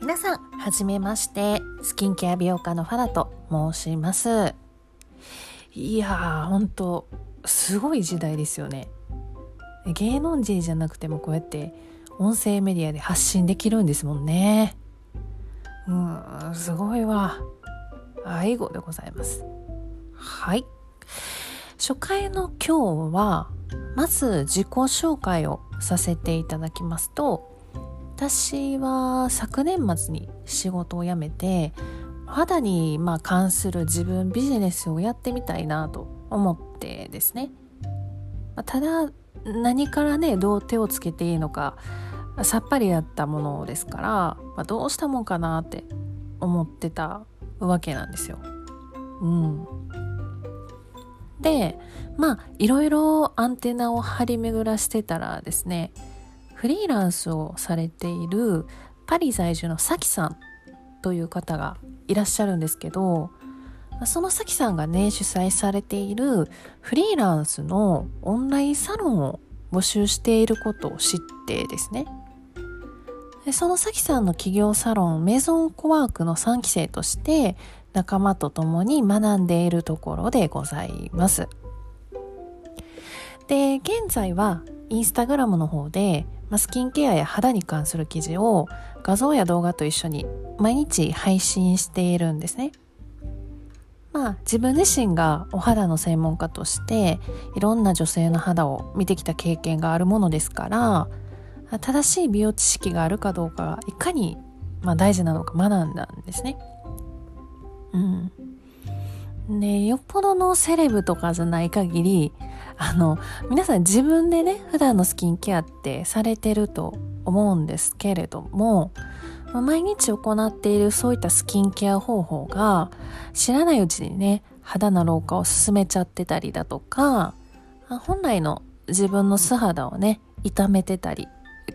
皆さん、はじめまして。スキンケア美容家のファラと申します。いやー、ほんと、すごい時代ですよね。芸能人じゃなくてもこうやって音声メディアで発信できるんですもんね。うん、すごいわ。愛語でございます。はい。初回の今日は、まず自己紹介をさせていただきますと、私は昨年末に仕事を辞めて肌にま関する自分ビジネスをやってみたいなと思ってですねまただ何からねどう手をつけていいのかさっぱりやったものですから、まあ、どうしたもんかなって思ってたわけなんですよ。うん、でまあいろいろアンテナを張り巡らしてたらですねフリーランスをされているパリ在住のサキさんという方がいらっしゃるんですけどそのサキさんがね主催されているフリーランスのオンラインサロンを募集していることを知ってですね。でそのサキさんの企業サロンメゾンコワークの3期生として仲間と共に学んでいるところでございます。で現在はインスタグラムの方でまあ、スキンケアや肌に関する記事を画像や動画と一緒に毎日配信しているんですね。まあ自分自身がお肌の専門家としていろんな女性の肌を見てきた経験があるものですから正しい美容知識があるかどうかがいかに、まあ、大事なのか学んだんですね。うん。でよっぽどのセレブとかじゃない限りあの皆さん自分でね普段のスキンケアってされてると思うんですけれども毎日行っているそういったスキンケア方法が知らないうちにね肌の老化を進めちゃってたりだとか本来の自分の素肌をね痛めてたり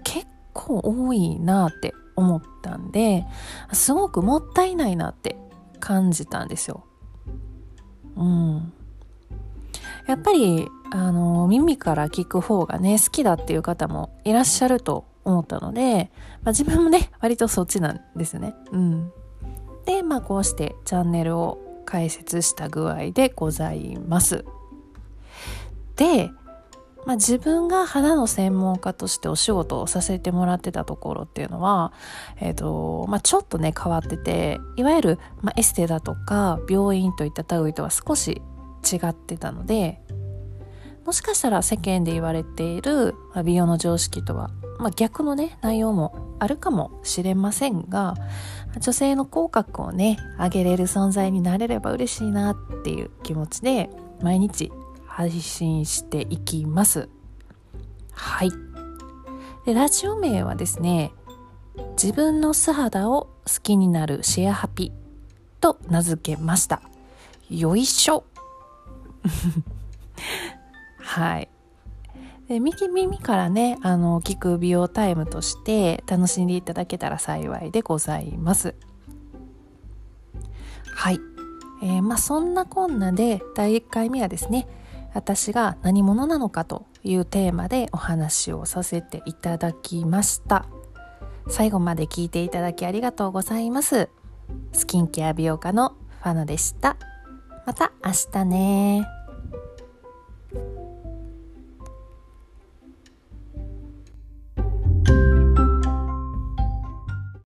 結構多いなって思ったんですごくもったいないなって感じたんですよ。うん、やっぱりあの耳から聞く方がね好きだっていう方もいらっしゃると思ったので、まあ、自分もね割とそっちなんですね。うん、でまあこうしてチャンネルを開設した具合でございます。で、まあ、自分が肌の専門家としてお仕事をさせてもらってたところっていうのは、えーとまあ、ちょっとね変わってていわゆる、ま、エステだとか病院といった類とは少し違ってたのでもしかしたら世間で言われている美容の常識とは、まあ、逆のね内容もあるかもしれませんが女性の口角をね上げれる存在になれれば嬉しいなっていう気持ちで毎日配信していきます。はい。でラジオ名はですね自分の素肌を好きになるシェアハピと名付けました。よいしょ。はい。で右耳からねあの聞く美容タイムとして楽しんでいただけたら幸いでございます。はい、えー、まあそんなこんなで第1回目はですね私が何者なのかというテーマでお話をさせていただきました。最後まで聞いていただきありがとうございます。スキンケア美容家のファナでした。また明日ね